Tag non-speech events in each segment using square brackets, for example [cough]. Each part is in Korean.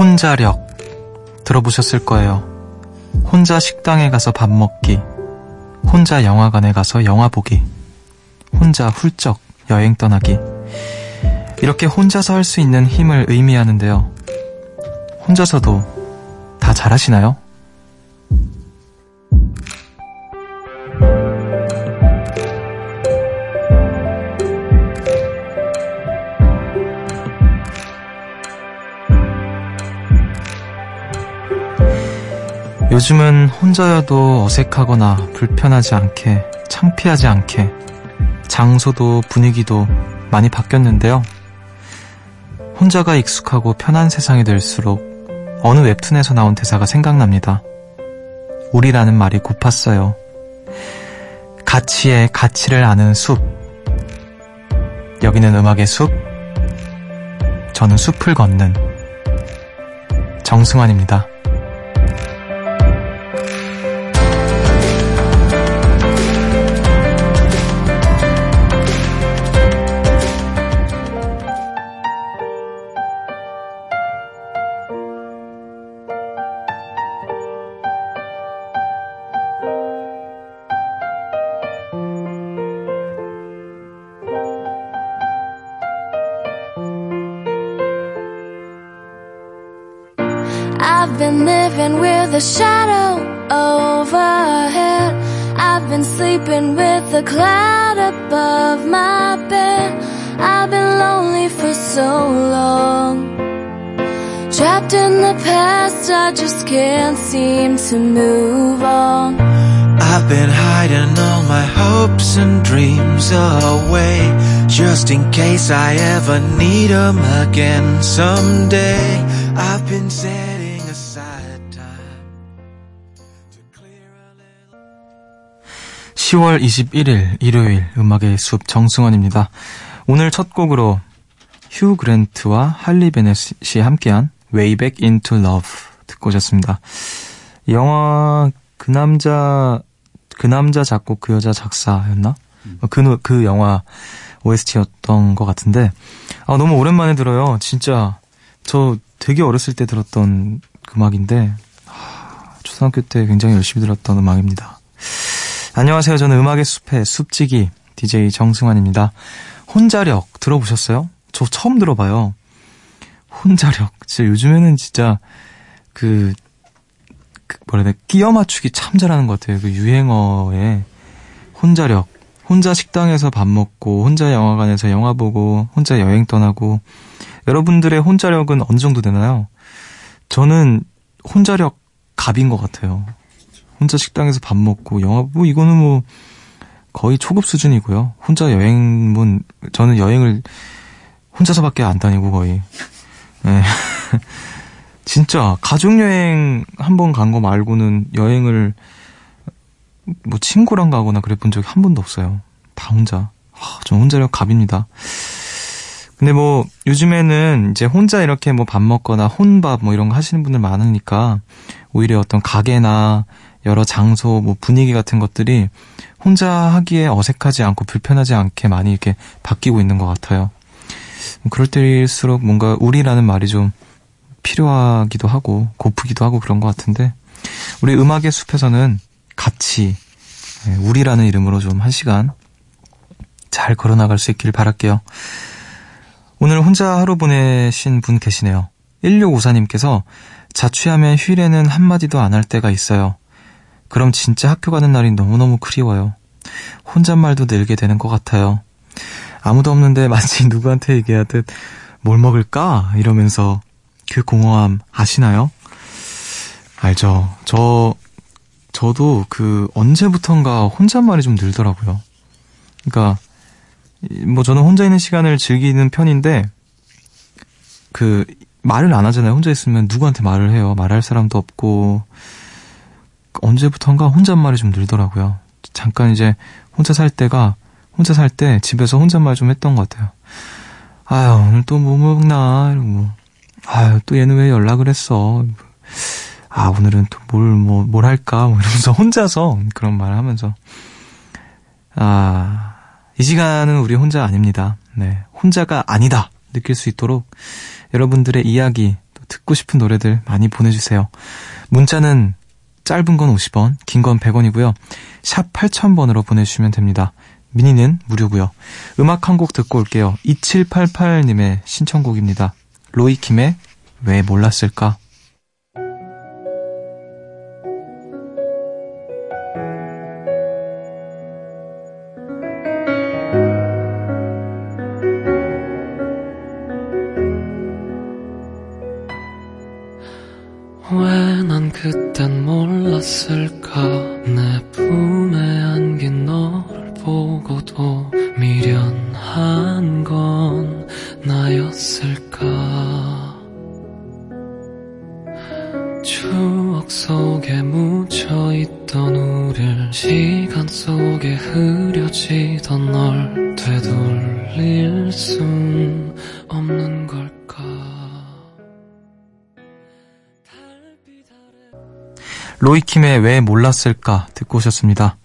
혼자력 들어보셨을 거예요. 혼자 식당에 가서 밥 먹기, 혼자 영화관에 가서 영화 보기, 혼자 훌쩍 여행 떠나기. 이렇게 혼자서 할 수 있는 힘을 의미하는데요. 혼자서도 다 잘하시나요? 요즘은 혼자여도 어색하거나 불편하지 않게, 창피하지 않게, 장소도 분위기도 많이 바뀌었는데요. 혼자가 익숙하고 편한 세상이 될수록 어느 웹툰에서 나온 대사가 생각납니다. 우리라는 말이 고팠어요. 가치의 가치를 아는 숲. 여기는 음악의 숲. 저는 숲을 걷는 정승환입니다. Been living with a shadow overhead. I've been sleeping with a cloud above my bed. I've been lonely for so long. Trapped in the past, I just can't seem to move on. I've been hiding all my hopes and dreams away Just in case I ever need 'em again someday 10월 21일 일요일 음악의 숲 정승원입니다. 오늘 첫 곡으로 휴 그랜트와 할리 베넷이 함께한 Way Back Into Love 듣고 오셨습니다. 이 영화 그 남자 그 남자 작곡 그 여자 작사였나? 그, 노- 그 영화 OST였던 것 같은데 아 너무 오랜만에 들어요. 진짜 저 되게 어렸을 때 들었던 음악인데 하, 초등학교 때 굉장히 열심히 들었던 음악입니다. 안녕하세요. 저는 음악의 숲의 숲지기 DJ 정승환입니다. 혼자력 들어보셨어요? 저 처음 들어봐요. 혼자력. 진짜 요즘에는 진짜 그, 그 뭐라 해야 돼 끼어 맞추기 참 잘하는 것 같아요. 그 유행어에 혼자력. 혼자 식당에서 밥 먹고, 혼자 영화관에서 영화 보고, 혼자 여행 떠나고. 여러분들의 혼자력은 어느 정도 되나요? 저는 혼자력 갑인 것 같아요. 혼자 식당에서 밥 먹고 영화 뭐 이거는 뭐 거의 초급 수준이고요. 혼자 여행문 저는 여행을 혼자서밖에 안 다니고 거의. 네. [laughs] 진짜 가족 여행 한 번 간 거 말고는 여행을 뭐 친구랑 가거나 그래 본 적이 한 번도 없어요. 다 혼자. 아, 전 혼자력 갑입니다. 근데 뭐 요즘에는 이제 혼자 이렇게 뭐 밥 먹거나 혼밥 뭐 이런 거 하시는 분들 많으니까 오히려 어떤 가게나 여러 장소 뭐 분위기 같은 것들이 혼자 하기에 어색하지 않고 불편하지 않게 많이 이렇게 바뀌고 있는 것 같아요. 그럴 때일수록 뭔가 우리라는 말이 좀 필요하기도 하고 고프기도 하고 그런 것 같은데 우리 음악의 숲에서는 같이 예, 우리라는 이름으로 좀 한 시간 잘 걸어나갈 수 있기를 바랄게요. 오늘 혼자 하루 보내신 분 계시네요. 1654님께서 자취하면 휴일에는 한마디도 안 할 때가 있어요. 그럼 진짜 학교 가는 날이 너무너무 그리워요. 혼잣말도 늘게 되는 것 같아요. 아무도 없는데 마치 [laughs] 누구한테 얘기하듯 뭘 먹을까? 이러면서 그 공허함 아시나요? 알죠. 저, 저도 그 언제부턴가 혼잣말이 좀 늘더라고요. 그러니까, 이- 뭐 저는 혼자 있는 시간을 즐기는 편인데, 그, 말을 안 하잖아요. 혼자 있으면 누구한테 말을 해요. 말할 사람도 없고, 언제부턴가 혼잣말이 좀 늘더라고요. 잠깐 이제 혼자 살 때가 혼자 살 때 집에서 혼잣말 좀 했던 것 같아요. 아유 오늘 또 뭐 먹나 이러고 아유 또 얘는 왜 연락을 했어. 아 오늘은 또 뭘 뭐뭘 할까 뭐 이러면서 혼자서 그런 말을 하면서 아 이 시간은 우리 혼자 아닙니다. 네 혼자가 아니다 느낄 수 있도록 여러분들의 이야기 또 듣고 싶은 노래들 많이 보내주세요. 문자는 짧은 건 50원, 긴 건 100원이고요. 샵 8000번으로 보내주시면 됩니다. 미니는 무료고요. 음악 한 곡 듣고 올게요. 2788님의 신청곡입니다. 로이킴의 왜 몰랐을까? 몰랐을까 내 품에 안긴 너를 보고도 미련한 건 나였을까? 추억 속에 묻혀있던 우릴 시간 속에 흐려지던 널 되돌릴 순 없는 걸까 로이킴의 왜 몰랐을까 듣고 오셨습니다.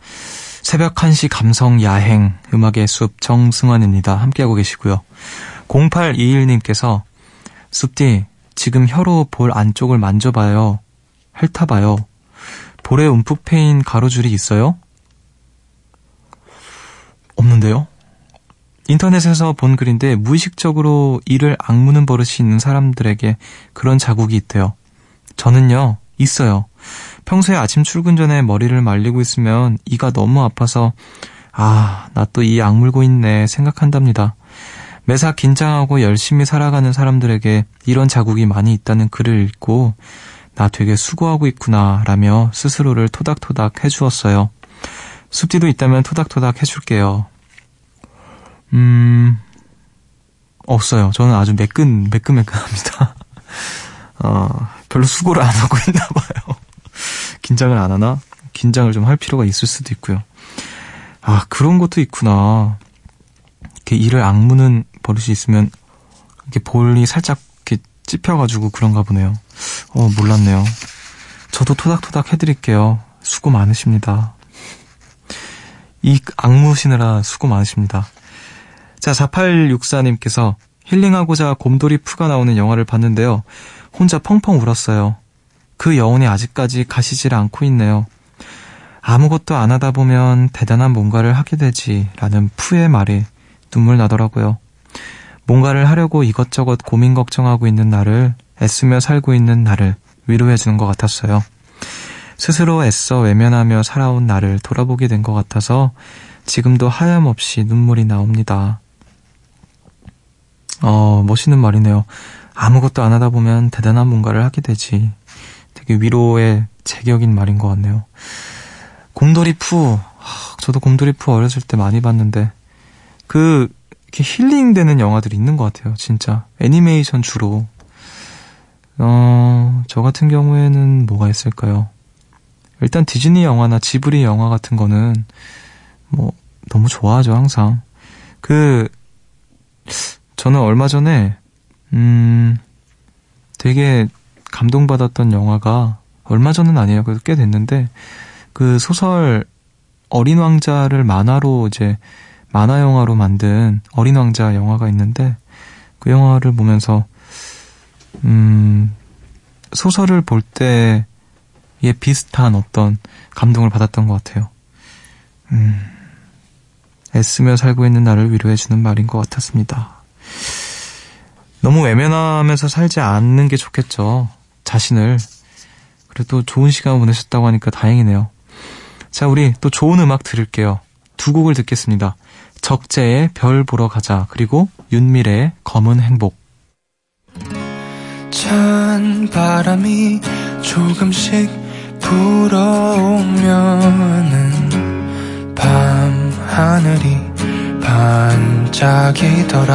새벽 1시 감성 야행 음악의 숲 정승환입니다. 함께하고 계시고요. 0821님께서 숲디 지금 혀로 볼 안쪽을 만져봐요. 핥아봐요. 볼에 움푹 패인 가로줄이 있어요? 없는데요? 인터넷에서 본 글인데 무의식적으로 이를 악무는 버릇이 있는 사람들에게 그런 자국이 있대요. 저는요, 있어요. 평소에 아침 출근 전에 머리를 말리고 있으면 이가 너무 아파서 아, 나 또 이 악물고 있네 생각한답니다. 매사 긴장하고 열심히 살아가는 사람들에게 이런 자국이 많이 있다는 글을 읽고 나 되게 수고하고 있구나 라며 스스로를 토닥토닥 해주었어요. 숲디도 있다면 토닥토닥 해줄게요. 음, 없어요. 저는 아주 매끈, 매끈매끈합니다. [laughs] 어, 별로 수고를 안 하고 있나 봐요. 긴장을 안 하나? 긴장을 좀 할 필요가 있을 수도 있고요. 아, 그런 것도 있구나. 이렇게 이를 악무는 버릇이 있으면 이렇게 볼이 살짝 이렇게 찝혀가지고 그런가 보네요. 어, 몰랐네요. 저도 토닥토닥 해드릴게요. 수고 많으십니다. 이 악무시느라 수고 많으십니다. 자, 4864님께서 힐링하고자 곰돌이 푸가 나오는 영화를 봤는데요. 혼자 펑펑 울었어요. 그 여운이 아직까지 가시질 않고 있네요. 아무것도 안 하다 보면 대단한 뭔가를 하게 되지 라는 푸의 말이 눈물 나더라고요. 뭔가를 하려고 이것저것 고민 걱정하고 있는 나를 애쓰며 살고 있는 나를 위로해 주는 것 같았어요. 스스로 애써 외면하며 살아온 나를 돌아보게 된 것 같아서 지금도 하염없이 눈물이 나옵니다. 어, 멋있는 말이네요. 아무것도 안 하다 보면 대단한 뭔가를 하게 되지. 위로의 제격인 말인 것 같네요. 곰돌이 푸. 저도 곰돌이 푸 어렸을 때 많이 봤는데, 그, 이렇게 힐링되는 영화들이 있는 것 같아요, 진짜. 애니메이션 주로. 어, 저 같은 경우에는 뭐가 있을까요? 일단 디즈니 영화나 지브리 영화 같은 거는, 뭐, 너무 좋아하죠, 항상. 그, 저는 얼마 전에, 음, 되게 감동받았던 영화가 얼마 전은 아니에요. 그래도 꽤 됐는데 그 소설 어린 왕자를 만화로 이제 만화 영화로 만든 어린 왕자 영화가 있는데 그 영화를 보면서 음 소설을 볼 때에 비슷한 어떤 감동을 받았던 것 같아요. 음 애쓰며 살고 있는 나를 위로해주는 말인 것 같았습니다. 너무 외면하면서 살지 않는 게 좋겠죠. 자신을. 그래도 좋은 시간 보내셨다고 하니까 다행이네요. 자, 우리 또 좋은 음악 들을게요. 두 곡을 듣겠습니다. 적재의 별 보러 가자. 그리고 윤미래의 검은 행복. 찬 바람이 조금씩 불어오면은 밤 하늘이 반짝이더라.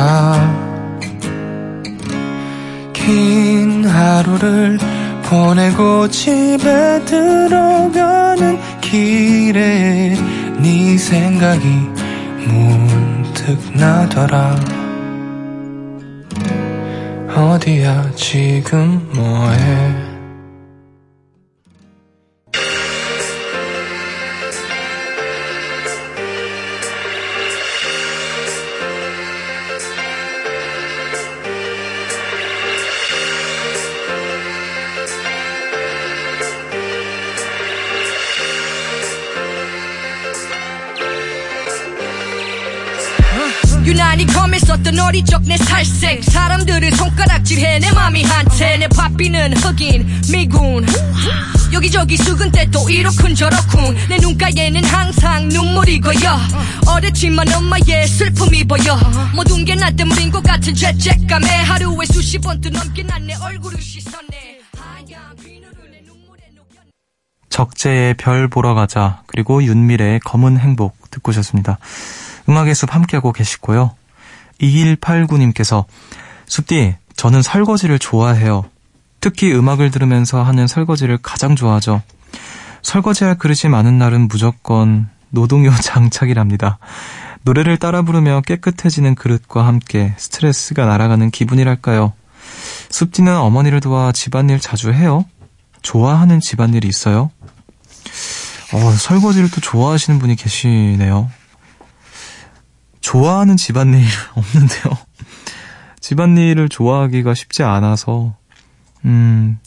긴 하루를 보내고 집에 들어가는 길에 네 생각이 문득 나더라. 어디야 지금 뭐해 머리컴했었던 어리 적 내 살색. 사람들을 손가락질해 내 맘이 한채. 내 바삐는 흑인 미군. 여기저기 수근 때또 이렇군 저렇군. 내 눈가에는 항상 눈물이 고여. 어렸지만 엄마의 슬픔이 보여. 모든 게 나 때문인 것 같은 죄책감에 하루에 수십 번도 넘게 난 내 얼굴을 녹여 적재의 별 보러 가자. 그리고 윤미래의 검은 행복 듣고 오셨습니다. 음악의 숲 함께하고 계시고요. 2189님께서 숲디 저는 설거지를 좋아해요. 특히 음악을 들으면서 하는 설거지를 가장 좋아하죠. 설거지할 그릇이 많은 날은 무조건 노동요 [laughs] 장착이랍니다. 노래를 따라 부르며 깨끗해지는 그릇과 함께 스트레스가 날아가는 기분이랄까요. 숲디는 어머니를 도와 집안일 자주 해요? 좋아하는 집안일이 있어요? 어, 설거지를 또 좋아하시는 분이 계시네요. 좋아하는 집안일 [laughs] 없는데요. 집안일을 좋아하기가 쉽지 않아서, 음,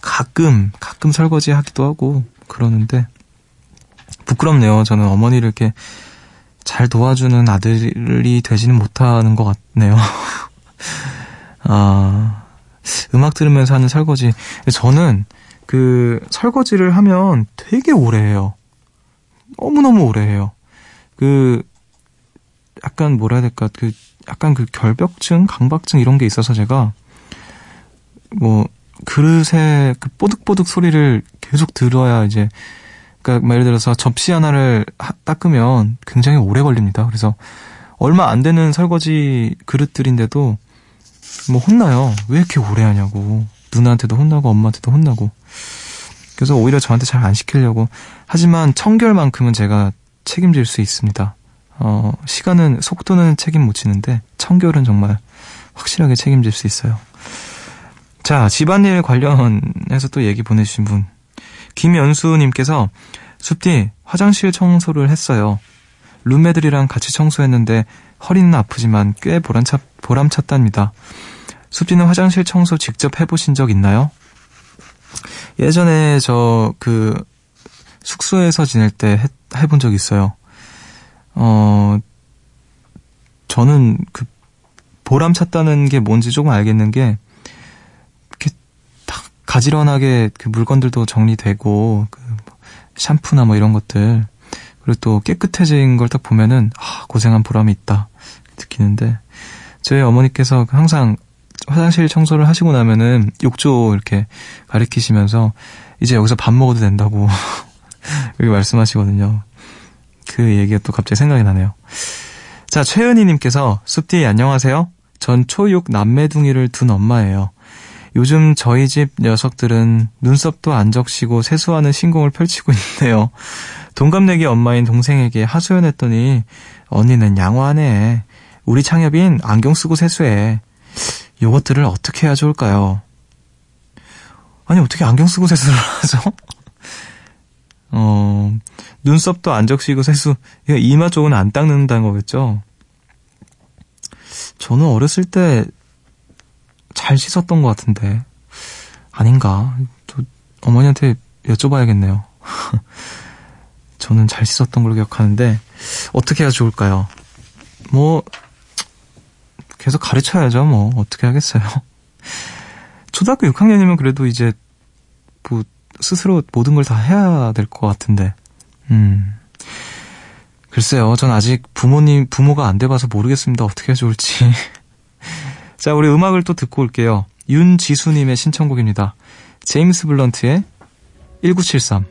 가끔, 가끔 설거지 하기도 하고 그러는데, 부끄럽네요. 저는 어머니를 이렇게 잘 도와주는 아들이 되지는 못하는 것 같네요. [laughs] 아, 음악 들으면서 하는 설거지. 저는 그 설거지를 하면 되게 오래 해요. 너무너무 오래 해요. 그, 약간 뭐라 해야 될까, 그, 약간 그 결벽증, 강박증 이런 게 있어서 제가, 뭐, 그릇에 그 뽀득뽀득 소리를 계속 들어야 이제, 그니까, 뭐 예를 들어서 접시 하나를 하, 닦으면 굉장히 오래 걸립니다. 그래서 얼마 안 되는 설거지 그릇들인데도 뭐 혼나요. 왜 이렇게 오래 하냐고. 누나한테도 혼나고 엄마한테도 혼나고. 그래서 오히려 저한테 잘 안 시키려고. 하지만 청결만큼은 제가 책임질 수 있습니다. 어, 시간은, 속도는 책임 못 지는데, 청결은 정말 확실하게 책임질 수 있어요. 자, 집안일 관련해서 또 얘기 보내주신 분. 김연수님께서, 숲디, 화장실 청소를 했어요. 룸메들이랑 같이 청소했는데, 허리는 아프지만 꽤 보람차, 보람찼답니다. 숲디는 화장실 청소 직접 해보신 적 있나요? 예전에 저 그 숙소에서 지낼 때 해, 해본 적 있어요. 어, 저는 그 보람찼다는 게 뭔지 조금 알겠는 게 이렇게 딱 가지런하게 그 물건들도 정리되고 그 샴푸나 뭐 이런 것들 그리고 또 깨끗해진 걸 딱 보면은 아, 고생한 보람이 있다 느끼는데 저희 어머니께서 항상 화장실 청소를 하시고 나면은 욕조 이렇게 가리키시면서 이제 여기서 밥 먹어도 된다고 [laughs] 이렇게 말씀하시거든요. 그 얘기가 또 갑자기 생각이 나네요. 자, 최은희님께서 숲디 안녕하세요. 전 초육 남매둥이를 둔 엄마예요. 요즘 저희 집 녀석들은 눈썹도 안 적시고 세수하는 신공을 펼치고 있네요. 동갑내기 엄마인 동생에게 하소연했더니 언니는 양호하네. 우리 창엽인 안경 쓰고 세수해. 요것들을 어떻게 해야 좋을까요? 아니, 어떻게 안경 쓰고 세수를 하죠? 어, 눈썹도 안 적시고 세수, 이마 쪽은 안 닦는다는 거겠죠? 저는 어렸을 때 잘 씻었던 것 같은데. 아닌가? 또 어머니한테 여쭤봐야겠네요. [laughs] 저는 잘 씻었던 걸로 기억하는데, 어떻게 해야 좋을까요? 뭐, 계속 가르쳐야죠, 뭐. 어떻게 하겠어요. [laughs] 초등학교 6학년이면 그래도 이제, 뭐, 스스로 모든 걸 다 해야 될 것 같은데. 음. 글쎄요, 전 아직 부모님, 부모가 안 돼봐서 모르겠습니다. 어떻게 해야 좋을지. [laughs] 자, 우리 음악을 또 듣고 올게요. 윤지수님의 신청곡입니다. 제임스 블런트의 1973.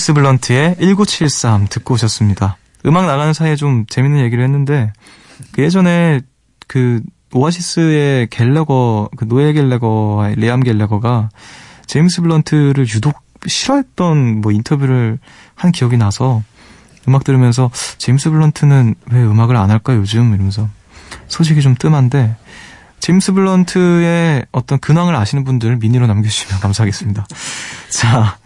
제임스 블런트의 1973 듣고 오셨습니다. 음악 나가는 사이에 좀 재밌는 얘기를 했는데 그 예전에 그 오아시스의 갤러거 그 노엘 갤러거와 리암 갤러거가 제임스 블런트를 유독 싫어했던 뭐 인터뷰를 한 기억이 나서 음악 들으면서 제임스 블런트는 왜 음악을 안 할까 요즘 이러면서 소식이 좀 뜸한데 제임스 블런트의 어떤 근황을 아시는 분들 미니로 남겨주시면 감사하겠습니다. [laughs] 자,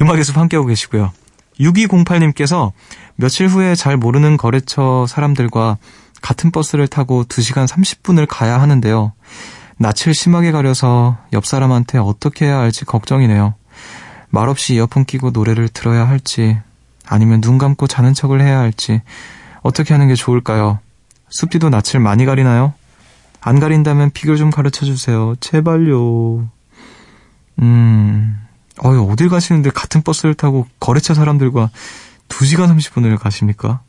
음악의 숲 함께하고 계시고요. 6208님께서 며칠 후에 잘 모르는 거래처 사람들과 같은 버스를 타고 2시간 30분을 가야 하는데요. 낯을 심하게 가려서 옆 사람한테 어떻게 해야 할지 걱정이네요. 말없이 이어폰 끼고 노래를 들어야 할지 아니면 눈 감고 자는 척을 해야 할지 어떻게 하는 게 좋을까요? 숲디도 낯을 많이 가리나요? 안 가린다면 비결 좀 가르쳐 주세요. 제발요. 음, 어유 어딜 가시는데 같은 버스를 타고 거래처 사람들과 2시간 30분을 가십니까?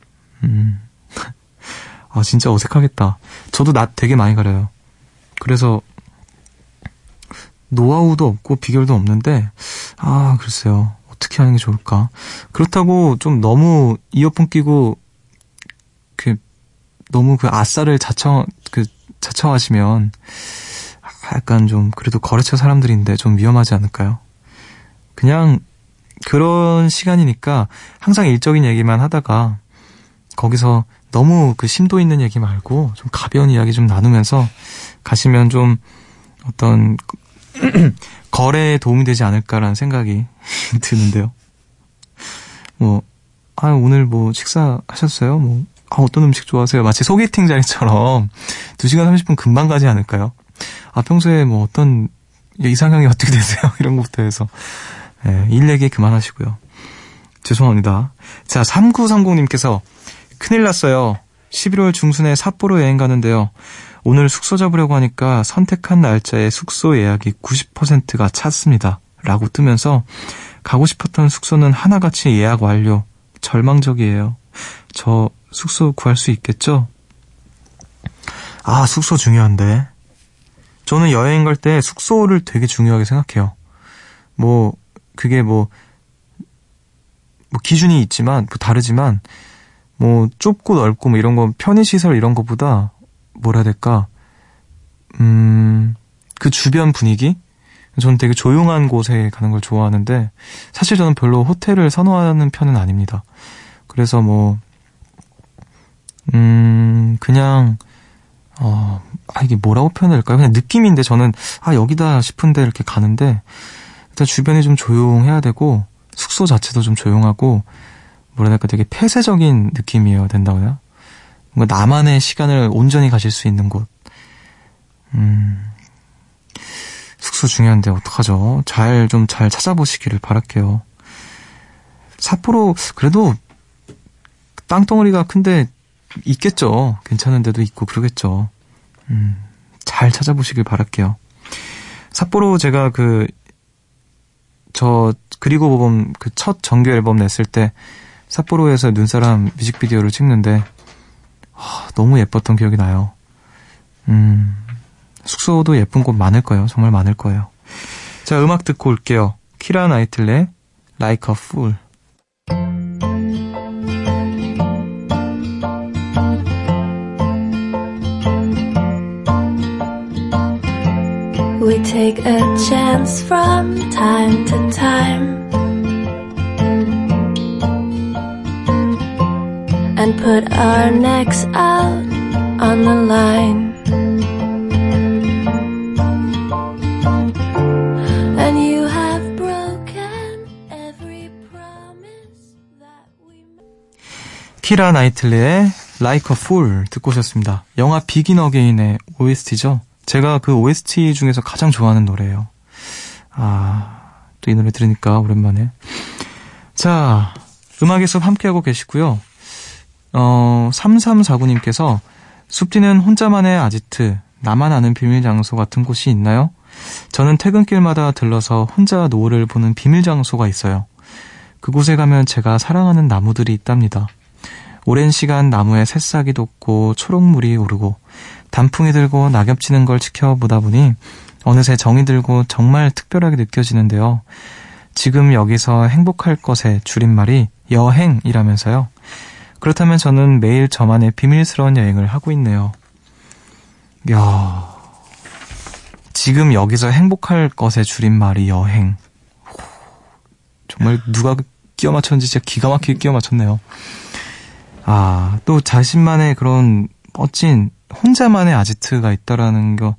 음. [laughs] 아, 진짜 어색하겠다. 저도 낯 되게 많이 가려요. 그래서, 노하우도 없고 비결도 없는데, 아, 글쎄요. 어떻게 하는 게 좋을까? 그렇다고 좀 너무 이어폰 끼고, 그, 너무 그 아싸를 자청, 그, 자청하시면, 약간 좀, 그래도 거래처 사람들인데 좀 위험하지 않을까요? 그냥 그런 시간이니까 항상 일적인 얘기만 하다가 거기서 너무 그 심도 있는 얘기 말고 좀 가벼운 이야기 좀 나누면서 가시면 좀 어떤 [clears throat] 거래에 도움이 되지 않을까라는 생각이 [laughs] 드는데요. 뭐, 아, 오늘 뭐 식사하셨어요? 뭐, 아, 어떤 음식 좋아하세요? 마치 소개팅 자리처럼 [laughs] 2시간 30분 금방 가지 않을까요? 아, 평소에 뭐 어떤 이상형이 어떻게 되세요? [laughs] 이런 것부터 해서 예, 일 얘기 그만하시고요. 죄송합니다. 자, 3930님께서 큰일 났어요. 11월 중순에 삿포로 여행 가는데요. 오늘 숙소 잡으려고 하니까 선택한 날짜에 숙소 예약이 90%가 찼습니다. 라고 뜨면서 가고 싶었던 숙소는 하나같이 예약 완료. 절망적이에요. 저 숙소 구할 수 있겠죠? 아, 숙소 중요한데. 저는 여행 갈 때 숙소를 되게 중요하게 생각해요. 뭐, 그게 뭐, 뭐 기준이 있지만, 뭐 다르지만, 뭐 좁고 넓고 뭐 이런 거 편의시설 이런 거보다 뭐라 될까, 음, 그 주변 분위기? 저는 되게 조용한 곳에 가는 걸 좋아하는데, 사실 저는 별로 호텔을 선호하는 편은 아닙니다. 그래서 뭐, 음, 그냥, 어, 아, 이게 뭐라고 표현할까요? 그냥 느낌인데 저는, 아, 여기다 싶은데 이렇게 가는데, 일단 주변이 좀 조용해야 되고 숙소 자체도 좀 조용하고 뭐랄까 되게 폐쇄적인 느낌이어야 된다고요. 뭔가 나만의 시간을 온전히 가질 수 있는 곳. 음. 숙소 중요한데 어떡하죠? 잘 좀 잘 찾아보시기를 바랄게요. 삿포로 그래도 땅덩어리가 큰데 있겠죠. 괜찮은 데도 있고 그러겠죠. 음. 잘 찾아보시길 바랄게요. 삿포로 제가 그 저 그리고 보범 그 첫 정규 앨범 냈을 때 삿포로에서 눈사람 뮤직비디오를 찍는데 하, 너무 예뻤던 기억이 나요. 음, 숙소도 예쁜 곳 많을 거예요. 정말 많을 거예요. 자, 음악 듣고 올게요. 키라 나이틀레 Like a Fool. We take a chance from time to time and put our necks out on the line. And you have broken every promise that we made. 키라 나이틀레의 Like a Fool 듣고 오셨습니다. 영화 비긴 어게인의 OST죠. 제가 그 OST 중에서 가장 좋아하는 노래예요. 아, 또 이 노래 들으니까 오랜만에. 자, 음악의 숲 함께하고 계시고요. 어, 3349님께서 숲디는 혼자만의 아지트, 나만 아는 비밀 장소 같은 곳이 있나요? 저는 퇴근길마다 들러서 혼자 노을을 보는 비밀 장소가 있어요. 그곳에 가면 제가 사랑하는 나무들이 있답니다. 오랜 시간 나무에 새싹이 돋고 초록물이 오르고 단풍이 들고 낙엽 치는 걸 지켜보다 보니 어느새 정이 들고 정말 특별하게 느껴지는데요. 지금 여기서 행복할 것의 줄임말이 여행이라면서요. 그렇다면 저는 매일 저만의 비밀스러운 여행을 하고 있네요. 야 지금 여기서 행복할 것의 줄임말이 여행. 정말 누가 끼워 맞췄는지 진짜 기가 막히게 끼워 맞췄네요. 아, 또 자신만의 그런 멋진 혼자만의 아지트가 있다라는 거,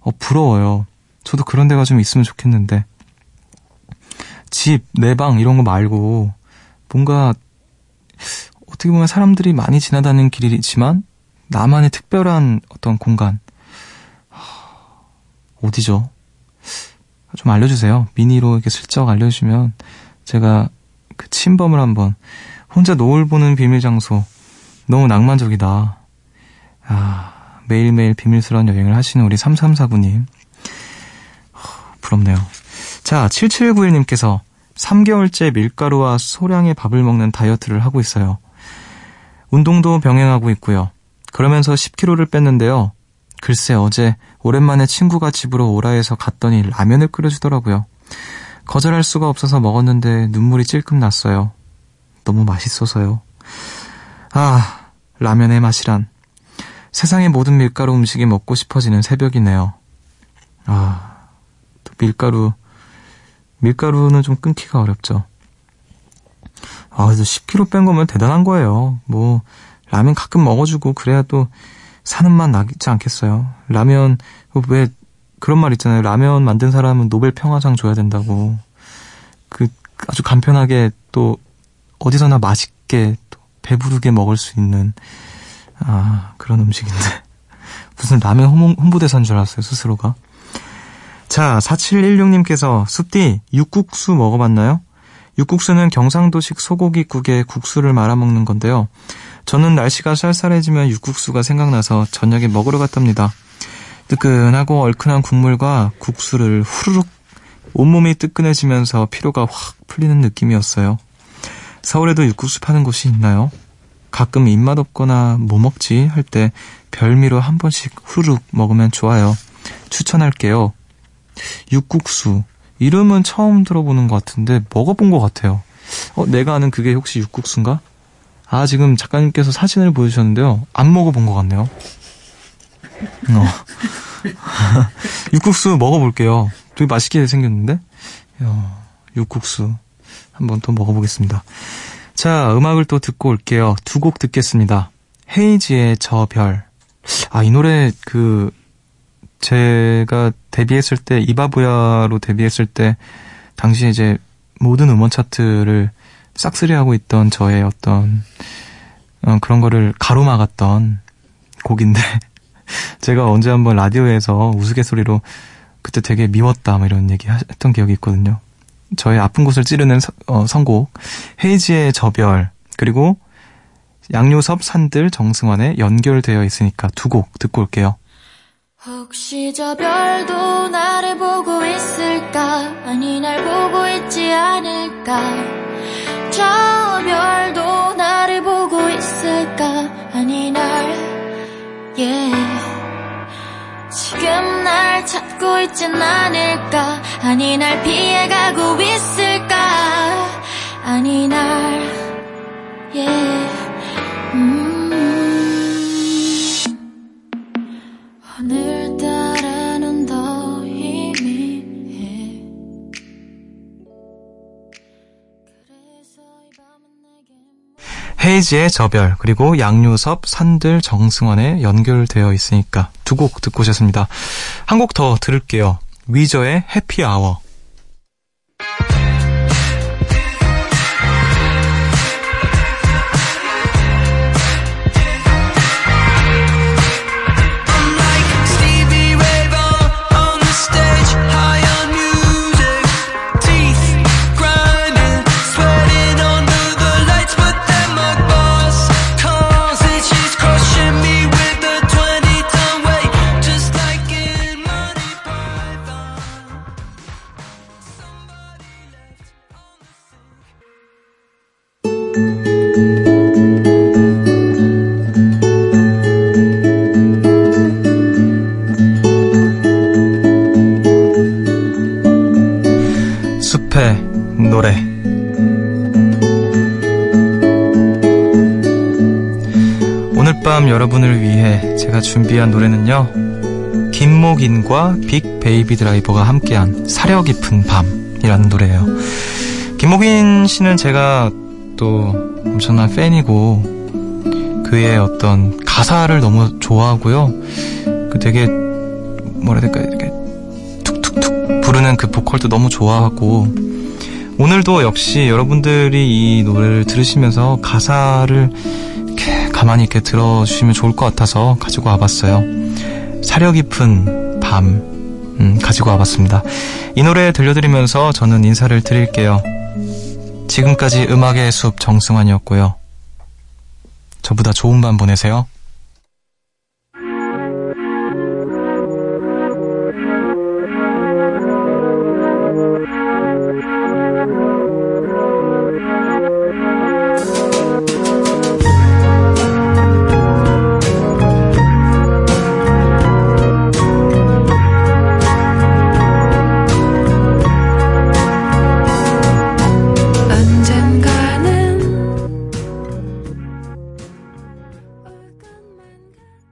어, 부러워요. 저도 그런 데가 좀 있으면 좋겠는데. 집, 내 방, 이런 거 말고, 뭔가, 어떻게 보면 사람들이 많이 지나다니는 길이지만, 나만의 특별한 어떤 공간. 어디죠? 좀 알려주세요. 미니로 이렇게 슬쩍 알려주시면, 제가 그 침범을 한번, 혼자 노을 보는 비밀 장소. 너무 낭만적이다. 아, 매일매일 비밀스러운 여행을 하시는 우리 3349님. 부럽네요. 자, 7791님께서 3개월째 밀가루와 소량의 밥을 먹는 다이어트를 하고 있어요. 운동도 병행하고 있고요. 그러면서 10kg를 뺐는데요. 글쎄 어제 오랜만에 친구가 집으로 오라 해서 갔더니 라면을 끓여주더라고요. 거절할 수가 없어서 먹었는데 눈물이 찔끔 났어요. 너무 맛있어서요. 아, 라면의 맛이란. 세상의 모든 밀가루 음식이 먹고 싶어지는 새벽이네요. 아, 또 밀가루, 밀가루는 좀 끊기가 어렵죠. 아, 그래도 10kg 뺀 거면 대단한 거예요. 뭐, 라면 가끔 먹어주고, 그래야 또 사는 맛 나지 않겠어요. 라면, 왜, 그런 말 있잖아요. 라면 만든 사람은 노벨 평화상 줘야 된다고. 그, 아주 간편하게 또, 어디서나 맛있게, 또 배부르게 먹을 수 있는, 아, 그런 음식인데. [laughs] 무슨 라면 홍보, 대사인 줄 알았어요, 스스로가. 자, 4716님께서 숲디 육국수 먹어봤나요? 육국수는 경상도식 소고기국에 국수를 말아먹는 건데요. 저는 날씨가 쌀쌀해지면 육국수가 생각나서 저녁에 먹으러 갔답니다. 뜨끈하고 얼큰한 국물과 국수를 후루룩 온몸이 뜨끈해지면서 피로가 확 풀리는 느낌이었어요. 서울에도 육국수 파는 곳이 있나요? 가끔 입맛 없거나 뭐 먹지 할 때 별미로 한 번씩 후루룩 먹으면 좋아요. 추천할게요. 육국수. 이름은 처음 들어보는 것 같은데 먹어본 것 같아요. 어, 내가 아는 그게 혹시 육국수인가? 아, 지금 작가님께서 사진을 보여주셨는데요. 안 먹어본 것 같네요. 어. [laughs] 육국수 먹어볼게요. 되게 맛있게 생겼는데? 어, 육국수. 한번 또 먹어보겠습니다. 자, 음악을 또 듣고 올게요. 두 곡 듣겠습니다. 헤이지의 저 별. 아, 이 노래 그 제가 데뷔했을 때 이바부야로 데뷔했을 때 당시에 이제 모든 음원 차트를 싹쓸이하고 있던 저의 어떤 어, 그런 거를 가로막았던 곡인데 [laughs] 제가 언제 한번 라디오에서 우스갯소리로 그때 되게 미웠다 뭐 이런 얘기 했던 기억이 있거든요. 저의 아픈 곳을 찌르는 서, 어, 선곡 헤이지의 저별 그리고 양요섭 산들 정승환의 연결되어 있으니까 두 곡 듣고 올게요. 혹시 저 별도 나를 보고 있을까 아니 날 보고 있지 않을까 저 별도 나를 보고 있을까 아니 날 yeah. 지금 날 찾고 있진 않을까 아니 날 피해가고 있을까 아니 날 yeah. 내게 헤이지의 저별 그리고 양요섭 산들 정승환의 연결되어 있으니까 두 곡 듣고 오셨습니다. 한 곡 더 들을게요. 위저의 해피아워. 준비한 노래는요. 김목인과 빅 베이비 드라이버가 함께한 사려 깊은 밤이라는 노래예요. 김목인 씨는 제가 또 엄청난 팬이고 그의 어떤 가사를 너무 좋아하고요. 그 되게 뭐라 해야 될까 이렇게 툭툭툭 부르는 그 보컬도 너무 좋아하고 오늘도 역시 여러분들이 이 노래를 들으시면서 가사를 가만히 이렇게 들어주시면 좋을 것 같아서 가지고 와봤어요. 사려 깊은 밤 음, 가지고 와봤습니다. 이 노래 들려드리면서 저는 인사를 드릴게요. 지금까지 음악의 숲 정승환이었고요. 저보다 좋은 밤 보내세요.